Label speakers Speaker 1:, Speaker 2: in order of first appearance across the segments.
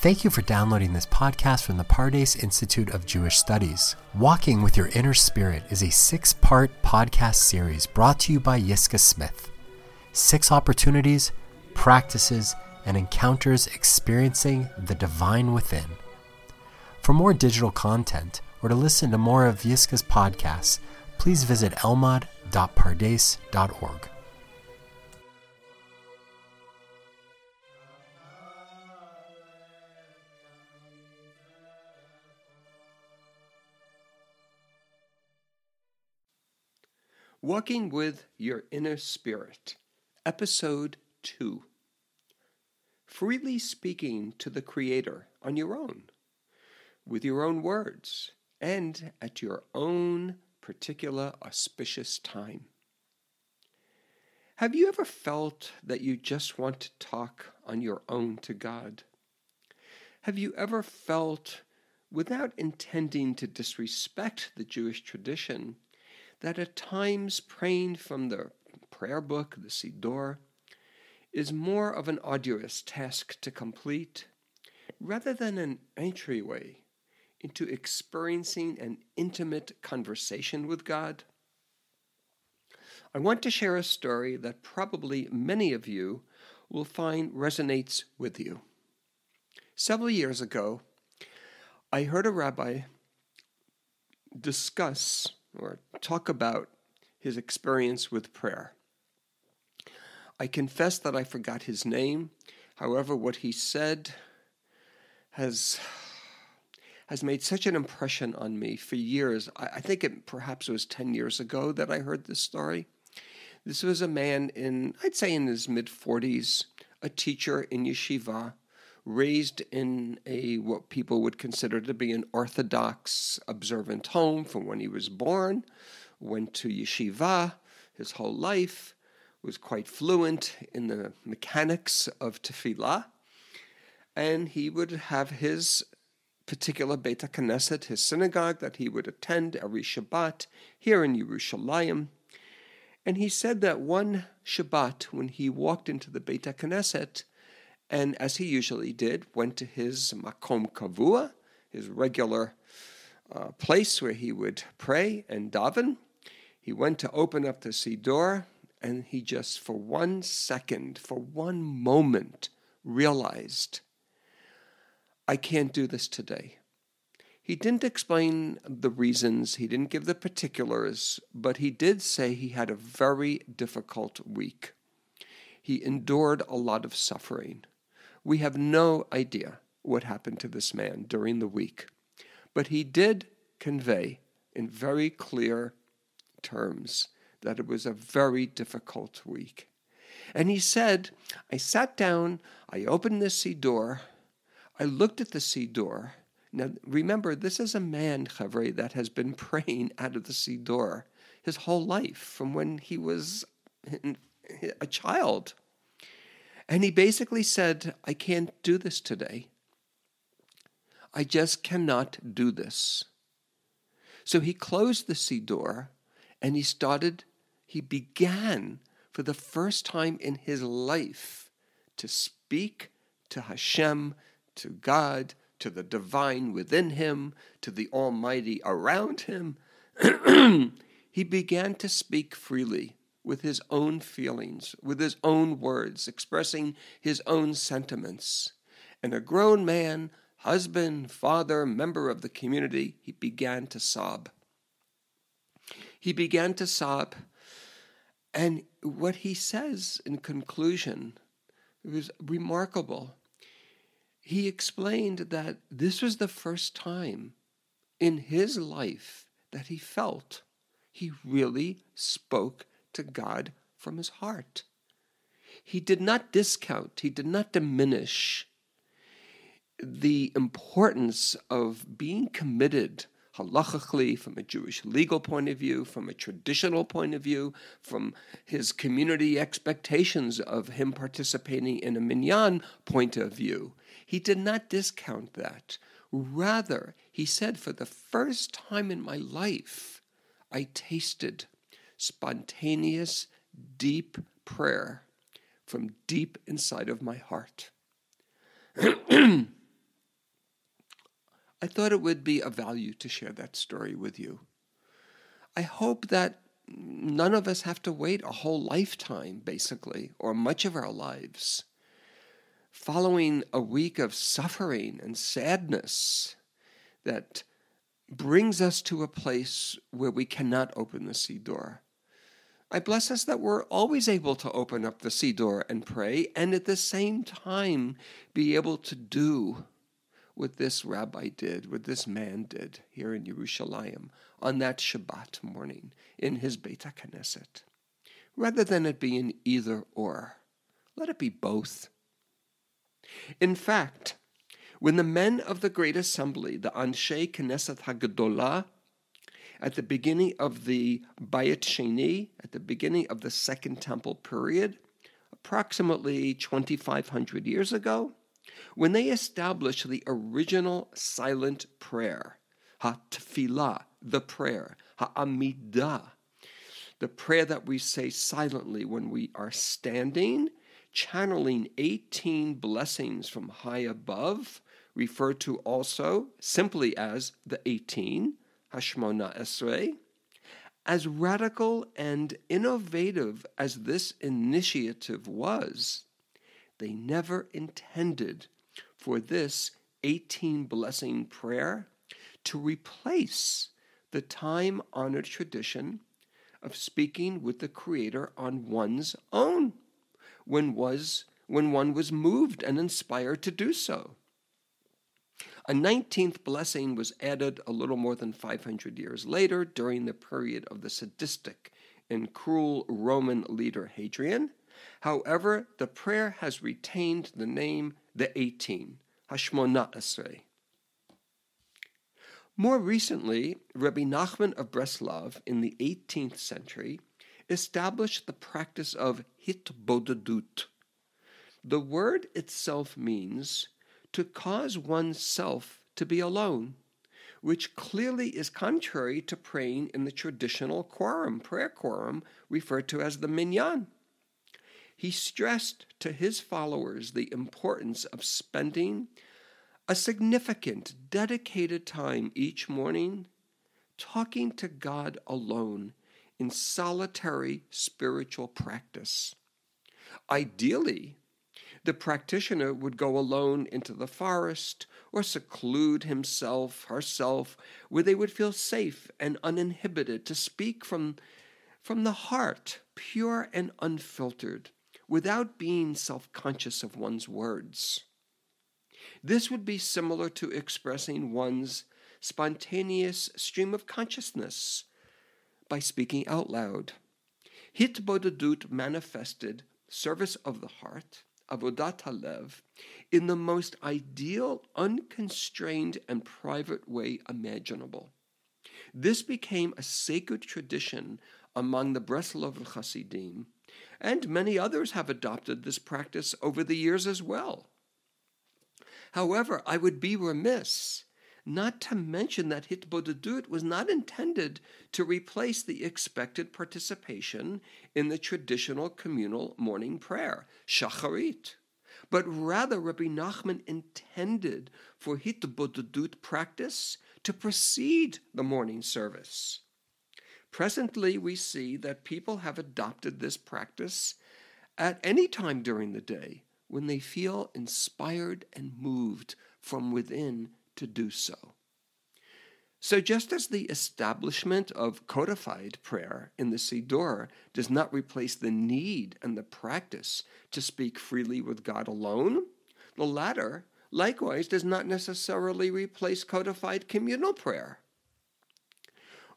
Speaker 1: Thank you for downloading this podcast from the Pardes Institute of Jewish Studies. Walking with Your Inner Spirit is a six part podcast series brought to you by Yiscah Smith. Six opportunities, practices, and encounters experiencing the divine within. For more digital content or to listen to more of Yiscah's podcasts, please visit elmad.pardes.org.
Speaker 2: Walking with Your Inner Spirit, Episode 2. Freely speaking to the Creator on your own, with your own words, and at your own particular auspicious time. Have you ever felt that you just want to talk on your own to God? Have you ever felt, without intending to disrespect the Jewish tradition, that at times praying from the prayer book, the Siddur, is more of an arduous task to complete rather than an entryway into experiencing an intimate conversation with God? I want to share a story that probably many of you will find resonates with you. Several years ago, I heard a rabbi discuss or talk about his experience with prayer. I confess that I forgot his name. However, what he said has has made such an impression on me for years. I, I think it perhaps it was 10 years ago that I heard this story. This was a man in, I'd say in his mid 40s, a teacher in yeshiva, raised in a what people would consider to be an orthodox observant home from when he was born went to yeshiva his whole life was quite fluent in the mechanics of tefillah and he would have his particular Beit Knesset, his synagogue that he would attend every Shabbat here in Yerushalayim. And he said that one Shabbat, when he walked into the Beit Knesset, and as he usually did, went to his makom kavua, his regular uh, place where he would pray and daven. He went to open up the siddur, and he just, for one second, for one moment, realized, I can't do this today. He didn't explain the reasons, he didn't give the particulars, but he did say he had a very difficult week. He endured a lot of suffering. We have no idea what happened to this man during the week, but he did convey in very clear terms that it was a very difficult week. And he said, I sat down, I opened the Siddur, I looked at the Siddur. Now, remember, this is a man, Chevre, that has been praying out of the Siddur his whole life from when he was a child. And he basically said, I can't do this today. I just cannot do this. So he closed the siddur and he started, he began for the first time in his life to speak to Hashem, to God, to the divine within him, to the Almighty around him. he began to speak freely with his own feelings, with his own words, expressing his own sentiments. And a grown man, husband, father, member of the community, he began to sob. He began to sob, and what he says in conclusion was remarkable. He explained that this was the first time in his life that he felt he really spoke to God from his heart. He did not discount, he did not diminish the importance of being committed halachically, from a Jewish legal point of view, from a traditional point of view, from his community expectations of him participating in a minyan point of view. He did not discount that. Rather, he said, for the first time in my life, I tasted spontaneous, deep prayer from deep inside of my heart. I thought it would be of value to share that story with you. I hope that none of us have to wait a whole lifetime, basically, or much of our lives, following a week of suffering and sadness that brings us to a place where we cannot open the siddur. I bless us that we're always able to open up the siddur and pray, and at the same time be able to do what this rabbi did, what this man did here in Yerushalayim on that Shabbat morning in his Beit HaKnesset, rather than it being either or. Let it be both. In fact, when the men of the Great Assembly, the Anshe Knesset Hagdolah, at the beginning of the Bayit Sheni, at the beginning of the Second Temple period, approximately 2,500 years ago, when they established the original silent prayer, Ha-Tfilah, the prayer, Ha-Amidah, the prayer that we say silently when we are standing, channeling 18 blessings from high above, referred to also simply as the 18, Hashmona Esrei. As radical and innovative as this initiative was, they never intended for this 18 blessing prayer to replace the time honored tradition of speaking with the Creator on one's own when, was, when one was moved and inspired to do so. A 19th blessing was added a little more than 500 years later during the period of the sadistic and cruel Roman leader Hadrian. However, the prayer has retained the name the 18, Hashmona Esrei. More recently, Rabbi Nachman of Breslov in the 18th century established the practice of hitbodedut. The word itself means to cause oneself to be alone, which clearly is contrary to praying in the traditional quorum, prayer quorum, referred to as the minyan. He stressed to his followers the importance of spending a significant, dedicated time each morning talking to God alone in solitary spiritual practice. Ideally, the practitioner would go alone into the forest or seclude himself, herself, where they would feel safe and uninhibited to speak from, from the heart, pure and unfiltered, without being self conscious of one's words. This would be similar to expressing one's spontaneous stream of consciousness by speaking out loud. Hitbodedut manifested service of the heart Avodat Halev in the most ideal, unconstrained, and private way imaginable. This became a sacred tradition among the Breslov Hasidim, and many others have adopted this practice over the years as well. However, I would be remiss not to mention that Hitbodedut was not intended to replace the expected participation in the traditional communal morning prayer, Shacharit, but rather Rabbi Nachman intended for Hitbodedut practice to precede the morning service. Presently, we see that people have adopted this practice at any time during the day when they feel inspired and moved from within to do so. So, just as the establishment of codified prayer in the Siddur does not replace the need and the practice to speak freely with God alone, the latter likewise does not necessarily replace codified communal prayer.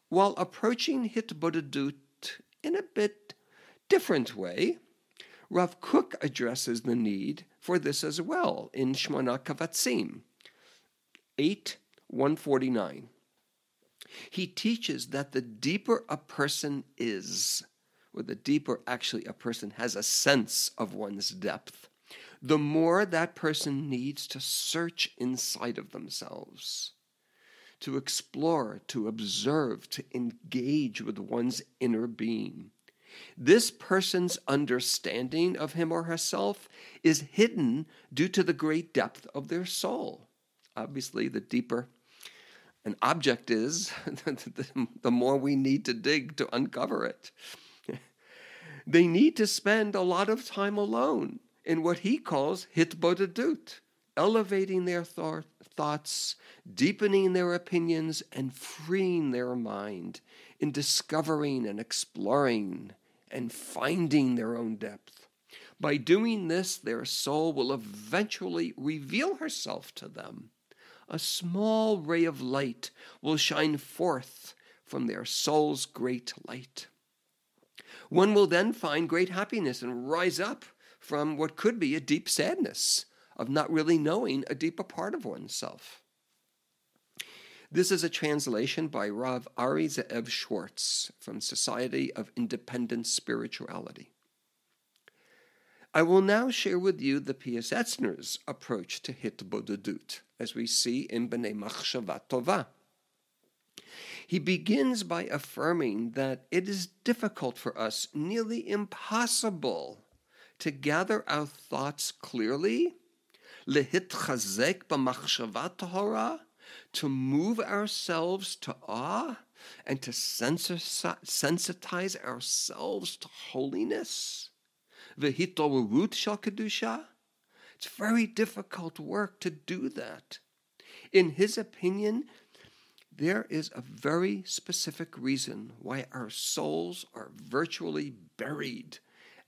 Speaker 2: While approaching Hitbodedut in a bit different way, Rav Kook addresses the need for this as well in Shmona Kavatzim, 8 149. He teaches that the deeper a person is, or the deeper actually a person has a sense of one's depth, the more that person needs to search inside of themselves, to explore, to observe, to engage with one's inner being. This person's understanding of him or herself is hidden due to the great depth of their soul. Obviously, the deeper An object is, the more we need to dig to uncover it. They need to spend a lot of time alone in what he calls hitbodedut, elevating their thought, thoughts, deepening their opinions, and freeing their mind in discovering and exploring and finding their own depth. By doing this, their soul will eventually reveal herself to them. A small ray of light will shine forth from their soul's great light. One will then find great happiness and rise up from what could be a deep sadness of not really knowing a deeper part of oneself. This is a translation by Rav Ari Ze'ev Schwartz from Society of Independent Spirituality. I will now share with you the Piasetzner's approach to Hitbodedut, as we see in B'nai Machshava Tova. He begins by affirming that it is difficult for us, nearly impossible, to gather our thoughts clearly, b'machshava to move ourselves to awe, and to sensitize ourselves to holiness. V'hitorut shal kedusha. It's very difficult work to do that. In his opinion, there is a very specific reason why our souls are virtually buried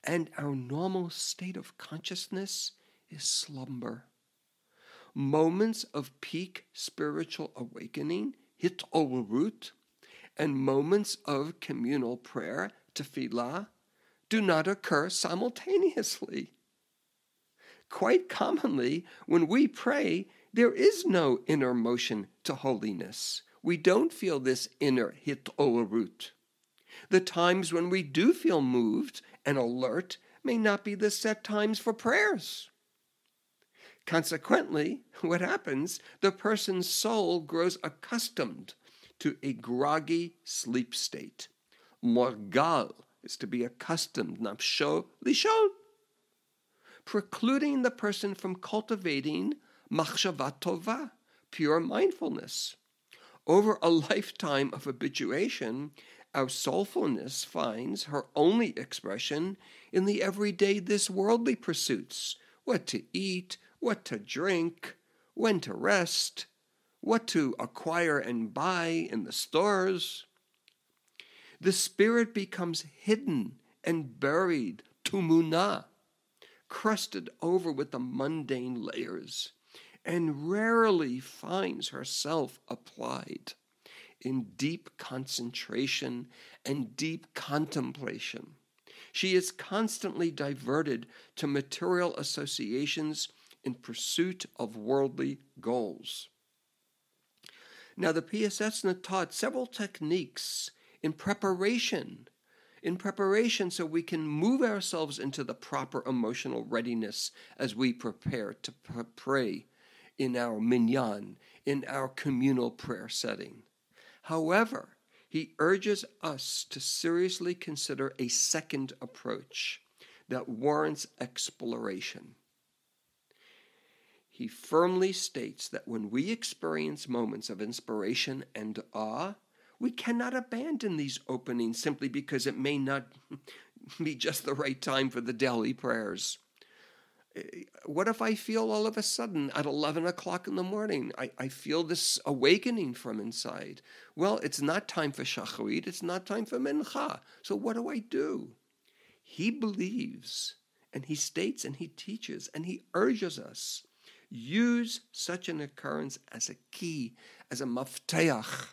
Speaker 2: and our normal state of consciousness is slumber. Moments of peak spiritual awakening, hit root, and moments of communal prayer, tefillah, do not occur simultaneously. Quite commonly, when we pray, there is no inner motion to holiness we don't feel this inner hitorut. The times when we do feel moved and alert may not be the set times for prayers. Consequently, what happens? The person's soul grows accustomed to a groggy sleep state. Morgal is to be accustomed, napsho lishon, precluding the person from cultivating machshavatova, pure mindfulness. Over a lifetime of habituation, our soulfulness finds her only expression in the everyday, this worldly pursuits what to eat, what to drink, when to rest, what to acquire and buy in the stores. The spirit becomes hidden and buried, tumuna, crusted over with the mundane layers and rarely finds herself applied in deep concentration and deep contemplation. She is constantly diverted to material associations in pursuit of worldly goals. Now, the Piasetzner taught several techniques in preparation, in preparation so we can move ourselves into the proper emotional readiness as we prepare to pray in our minyan, in our communal prayer setting. However, he urges us to seriously consider a second approach that warrants exploration. He firmly states that when we experience moments of inspiration and awe, we cannot abandon these openings simply because it may not be just the right time for the daily prayers eh, what if I feel all of a sudden at 11 o'clock in the morning, I, I feel this awakening from inside? Well, it's not time for shacharit, it's not time for mincha. So what do I do? He believes, and he states, and he teaches, and he urges us use such an occurrence as a key, as a mafteach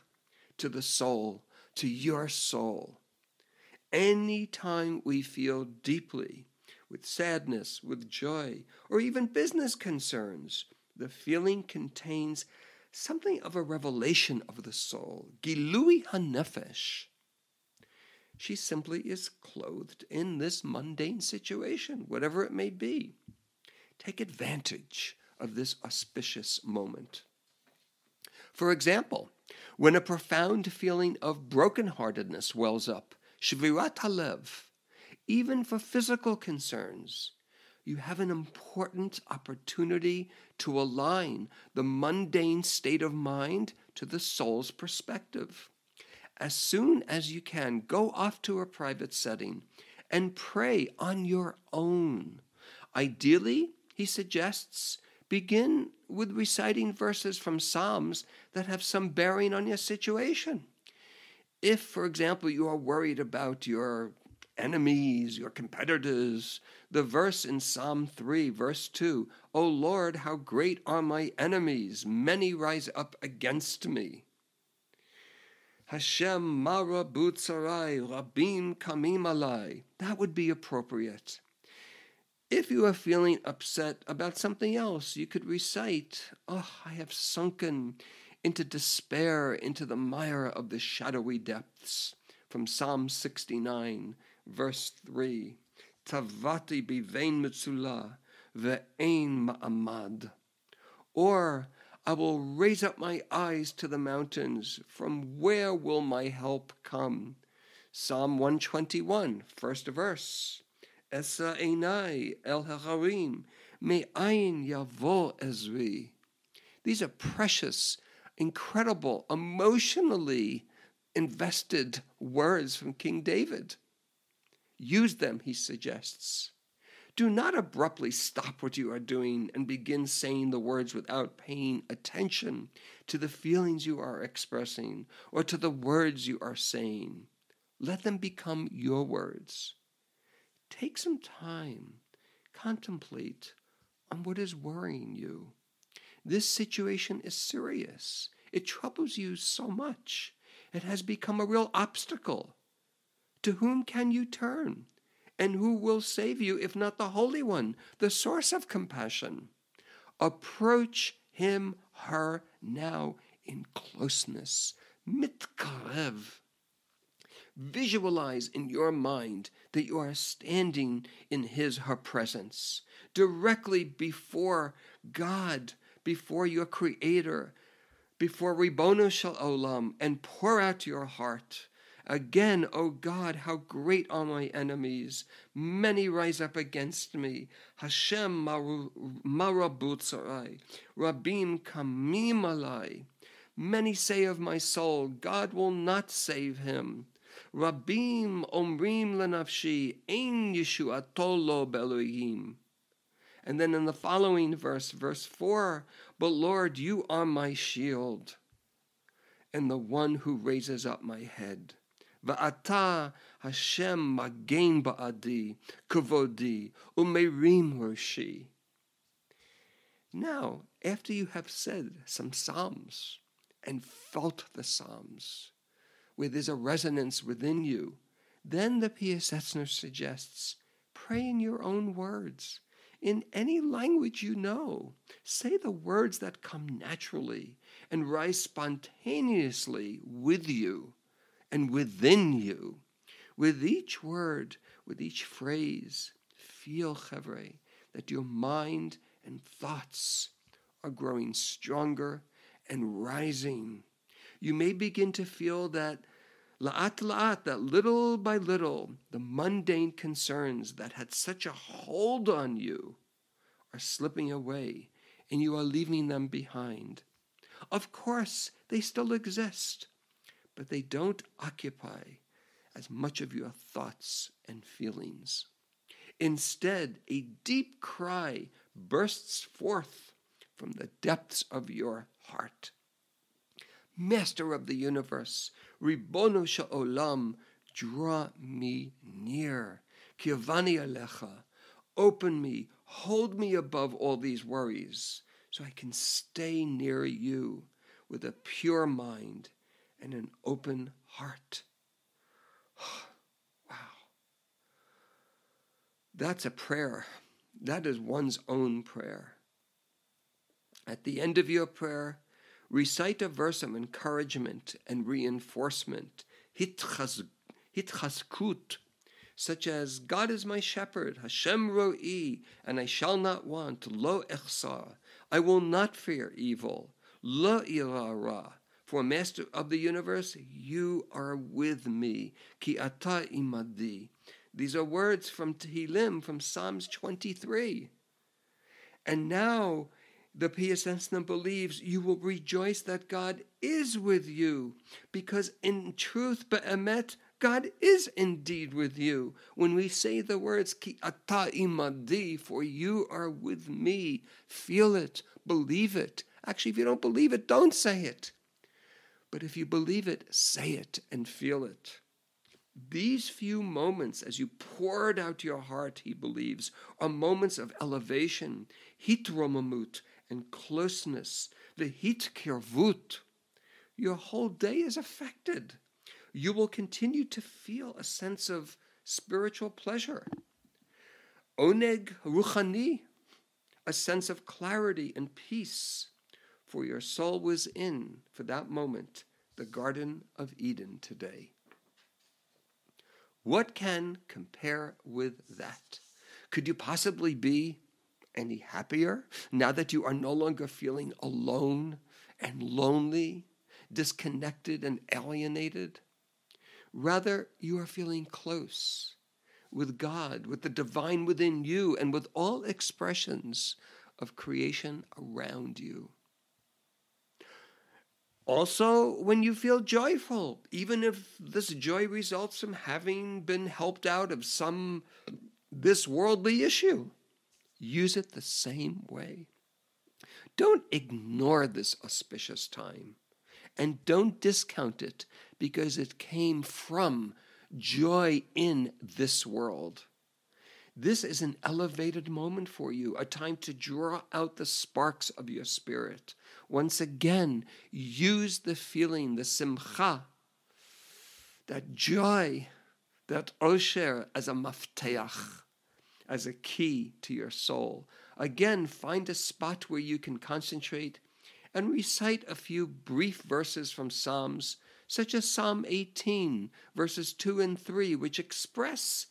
Speaker 2: to the soul, to your soul. Anytime we feel deeply with sadness, with joy, or even business concerns. The feeling contains something of a revelation of the soul, gilui hanefesh. She simply is clothed in this mundane situation, whatever it may be. Take advantage of this auspicious moment. For example, when a profound feeling of brokenheartedness wells up, shvirat halev, even for physical concerns. you have an important opportunity to align the mundane state of mind to the soul's perspective. As soon as you can, go off to a private setting and pray on your own. Ideally, he suggests, begin with reciting verses from Psalms that have some bearing on your situation. If, for example, you are worried about your enemies, your competitors. The verse in Psalm 3, verse 2 O Lord, how great are my enemies! Many rise up against me. Hashem mara butzarai rabim kamim alai. That would be appropriate. If you are feeling upset about something else, you could recite, Oh, I have sunken into despair, into the mire of the shadowy depths, from Psalm 69 verse 3 Tavati bivein mitzula ve'ein ma'amad. Or I will raise up my eyes to the mountains. From where will my help come? Psalm 121, first verse. Esa el yavo ezri. These are precious, incredible, emotionally invested words from King David. Use them, he suggests. Do not abruptly stop what you are doing and begin saying the words without paying attention to the feelings you are expressing or to the words you are saying. Let them become your words. Take some time, contemplate on what is worrying you. This situation is serious. It troubles you so much. It has become a real obstacle. To whom can you turn? And who will save you if not the Holy One, the source of compassion? Approach him, her now in closeness. Mitkarev. Visualize in your mind that you are standing in his, her presence, directly before God, before your Creator, before Ribono Shel Olam, and pour out your heart Again, O God, how great are my enemies. Many rise up against me. Hashem marabutzarai. Rabim kamim alai. Many say of my soul, God will not save him. Rabim omrim lenafshi ein yeshuatolo beloyim. And then in the following verse, verse 4, But Lord, you are my shield and the one who raises up my head. Va'ata Hashem magen ba'adi, kavodi, umerim roshi. Now, after you have said some psalms and felt the psalms, where there's a resonance within you, then the Piasetzner suggests pray in your own words, in any language you know. Say the words that come naturally and rise spontaneously with you and within you. With each word, with each phrase, feel, Chevre, that your mind and thoughts are growing stronger and rising. You may begin to feel that la'at la'at, that little by little, the mundane concerns that had such a hold on you are slipping away and you are leaving them behind. Of course, they still exist, but they don't occupy as much of your thoughts and feelings. Instead, a deep cry bursts forth from the depths of your heart. Master of the universe, Ribono Sha'olam, draw me near. Kivani Alecha, open me, hold me above all these worries, so I can stay near you with a pure mind and an open heart. wow. That's a prayer. That is one's own prayer. At the end of your prayer, recite a verse of encouragement and reinforcement, hitchaskut, such as God is my shepherd, Hashem ro'i, and I shall not want, lo echsar, I will not fear evil, lo irara, for Master of the universe, you are with me. Ki ata imadi. These are words from Tehillim, from Psalms 23. And now the pious Piasetzner believes you will rejoice that God is with you, because in truth, be'emet, God is indeed with you. When we say the words, Ki ata imadi, for you are with me, feel it, believe it. Actually, if you don't believe it, don't say it. But if you believe it, say it and feel it. These few moments, as you poured out your heart, he believes, are moments of elevation, hitromamut, and closeness, the heat hitkirvut. Your whole day is affected. You will continue to feel a sense of spiritual pleasure. Oneg ruchani, a sense of clarity and peace, for your soul was in, for that moment, the Garden of Eden today. What can compare with that? Could you possibly be any happier now that you are no longer feeling alone and lonely, disconnected and alienated? Rather, you are feeling close with God, with the divine within you, and with all expressions of creation around you. Also, when you feel joyful, even if this joy results from having been helped out of some this worldly issue, use it the same way. Don't ignore this auspicious time and don't discount it because it came from joy in this world. This is an elevated moment for you, a time to draw out the sparks of your spirit. Once again, use the feeling, the simcha, that joy, that osher as a mafteach, as a key to your soul. Again, find a spot where you can concentrate and recite a few brief verses from Psalms, such as Psalm 18, verses 2 and 3, which express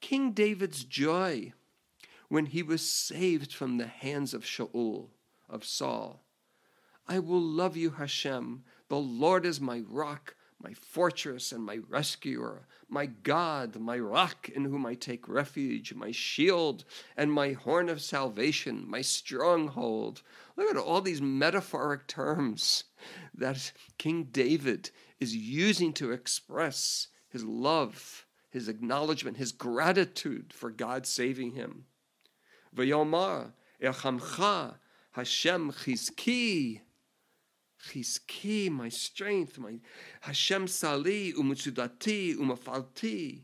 Speaker 2: King David's joy when he was saved from the hands of Shaul, of Saul. I will love you, Hashem. The Lord is my rock, my fortress, and my rescuer, my God, my rock in whom I take refuge, my shield, and my horn of salvation, my stronghold. Look at all these metaphoric terms that King David is using to express his love his acknowledgement, his gratitude for God saving him. V'yomar echamcha Hashem chizki chizki, my strength, my Hashem sali umutsudati umafalti.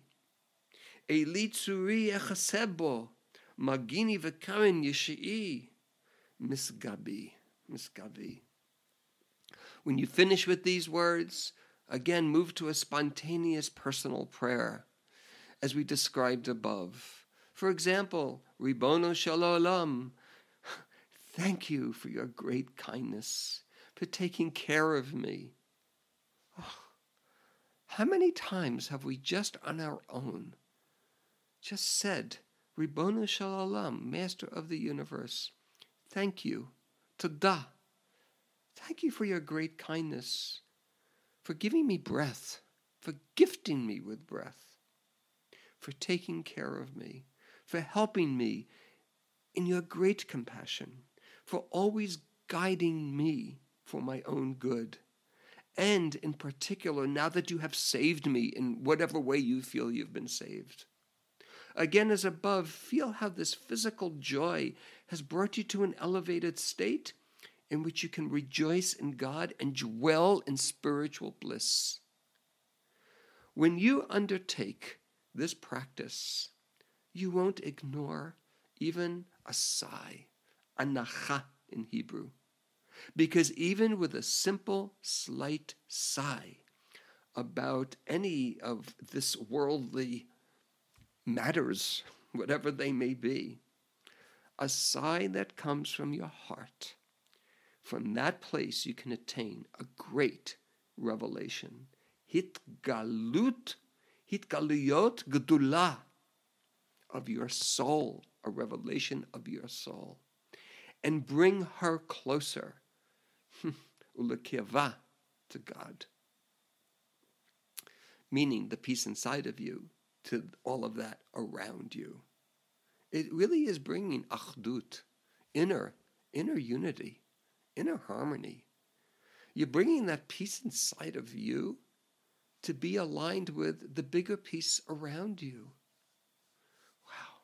Speaker 2: Eli tzuri echasebo magini v'karen yeshii misgabi, misgabi. When you finish with these words, again move to a spontaneous personal prayer as we described above. For example, Ribono Shalom, thank you for your great kindness, for taking care of me. Oh, how many times have we just on our own just said, Ribono Shalom, Master of the universe, thank you, Tada, thank you for your great kindness, for giving me breath, for gifting me with breath for taking care of me, for helping me in your great compassion, for always guiding me for my own good. And in particular, now that you have saved me in whatever way you feel you've been saved. Again, as above, feel how this physical joy has brought you to an elevated state in which you can rejoice in God and dwell in spiritual bliss. When you undertake this practice, you won't ignore even a sigh, a nacha in Hebrew. Because even with a simple, slight sigh about any of this worldly matters, whatever they may be, a sigh that comes from your heart, from that place you can attain a great revelation. Hitgalut hitgaluyot gedula of your soul, a revelation of your soul, and bring her closer, ulekeva, to God. Meaning the peace inside of you to all of that around you. It really is bringing achdut, inner, inner unity, inner harmony. You're bringing that peace inside of you to be aligned with the bigger peace around you. Wow.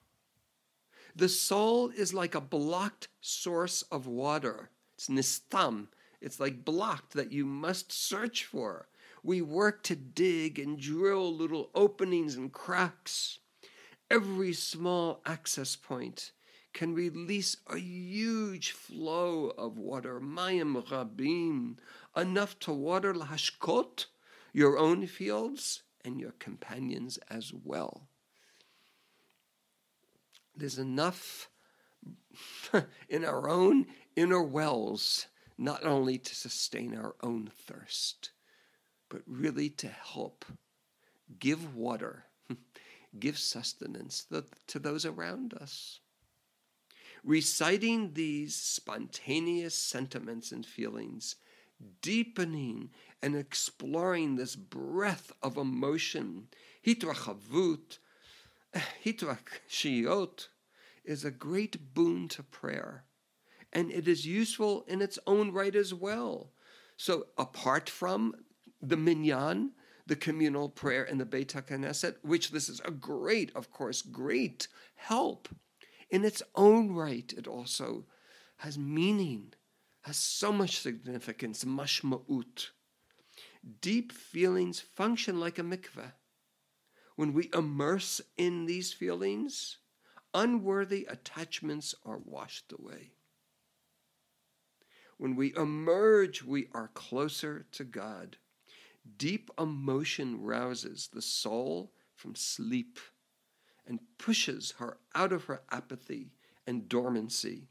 Speaker 2: The soul is like a blocked source of water. It's nistam. It's like blocked that you must search for. We work to dig and drill little openings and cracks. Every small access point can release a huge flow of water, mayim rabim, enough to water lahashkot, your own fields and your companions as well. There's enough in our own inner wells, not only to sustain our own thirst, but really to help give water, give sustenance to those around us. Reciting these spontaneous sentiments and feelings, deepening and exploring this breadth of emotion, hitrachavut, eh, hitrachshiot, is a great boon to prayer. And it is useful in its own right as well. So, apart from the minyan, the communal prayer in the Beit HaKnesset, which this is a great, of course, great help. In its own right, it also has meaning, has so much significance, mashma'ut. Deep feelings function like a mikveh. When we immerse in these feelings, unworthy attachments are washed away. When we emerge, we are closer to God. Deep emotion rouses the soul from sleep and pushes her out of her apathy and dormancy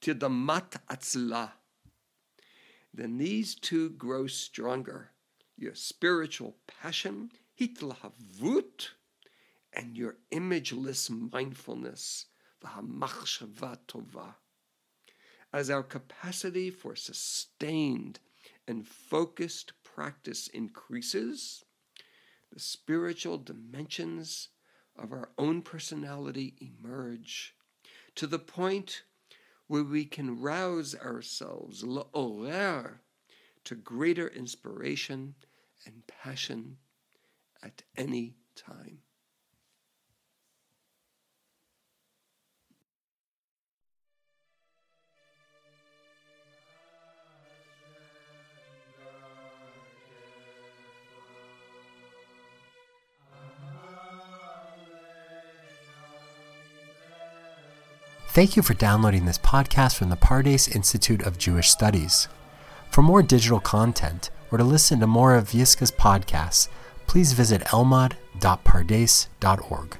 Speaker 2: to the mat atzlah. Then these two grow stronger your spiritual passion, hitlahavut, and your imageless mindfulness, v'hamachshava tova. As our capacity for sustained and focused practice increases, the spiritual dimensions of our own personality emerge to the point where we can rouse ourselves to greater inspiration and passion at any time.
Speaker 1: Thank you for downloading this podcast from the Pardes Institute of Jewish Studies. For more digital content or to listen to more of Yiscah's podcasts, please visit elmad.pardes.org.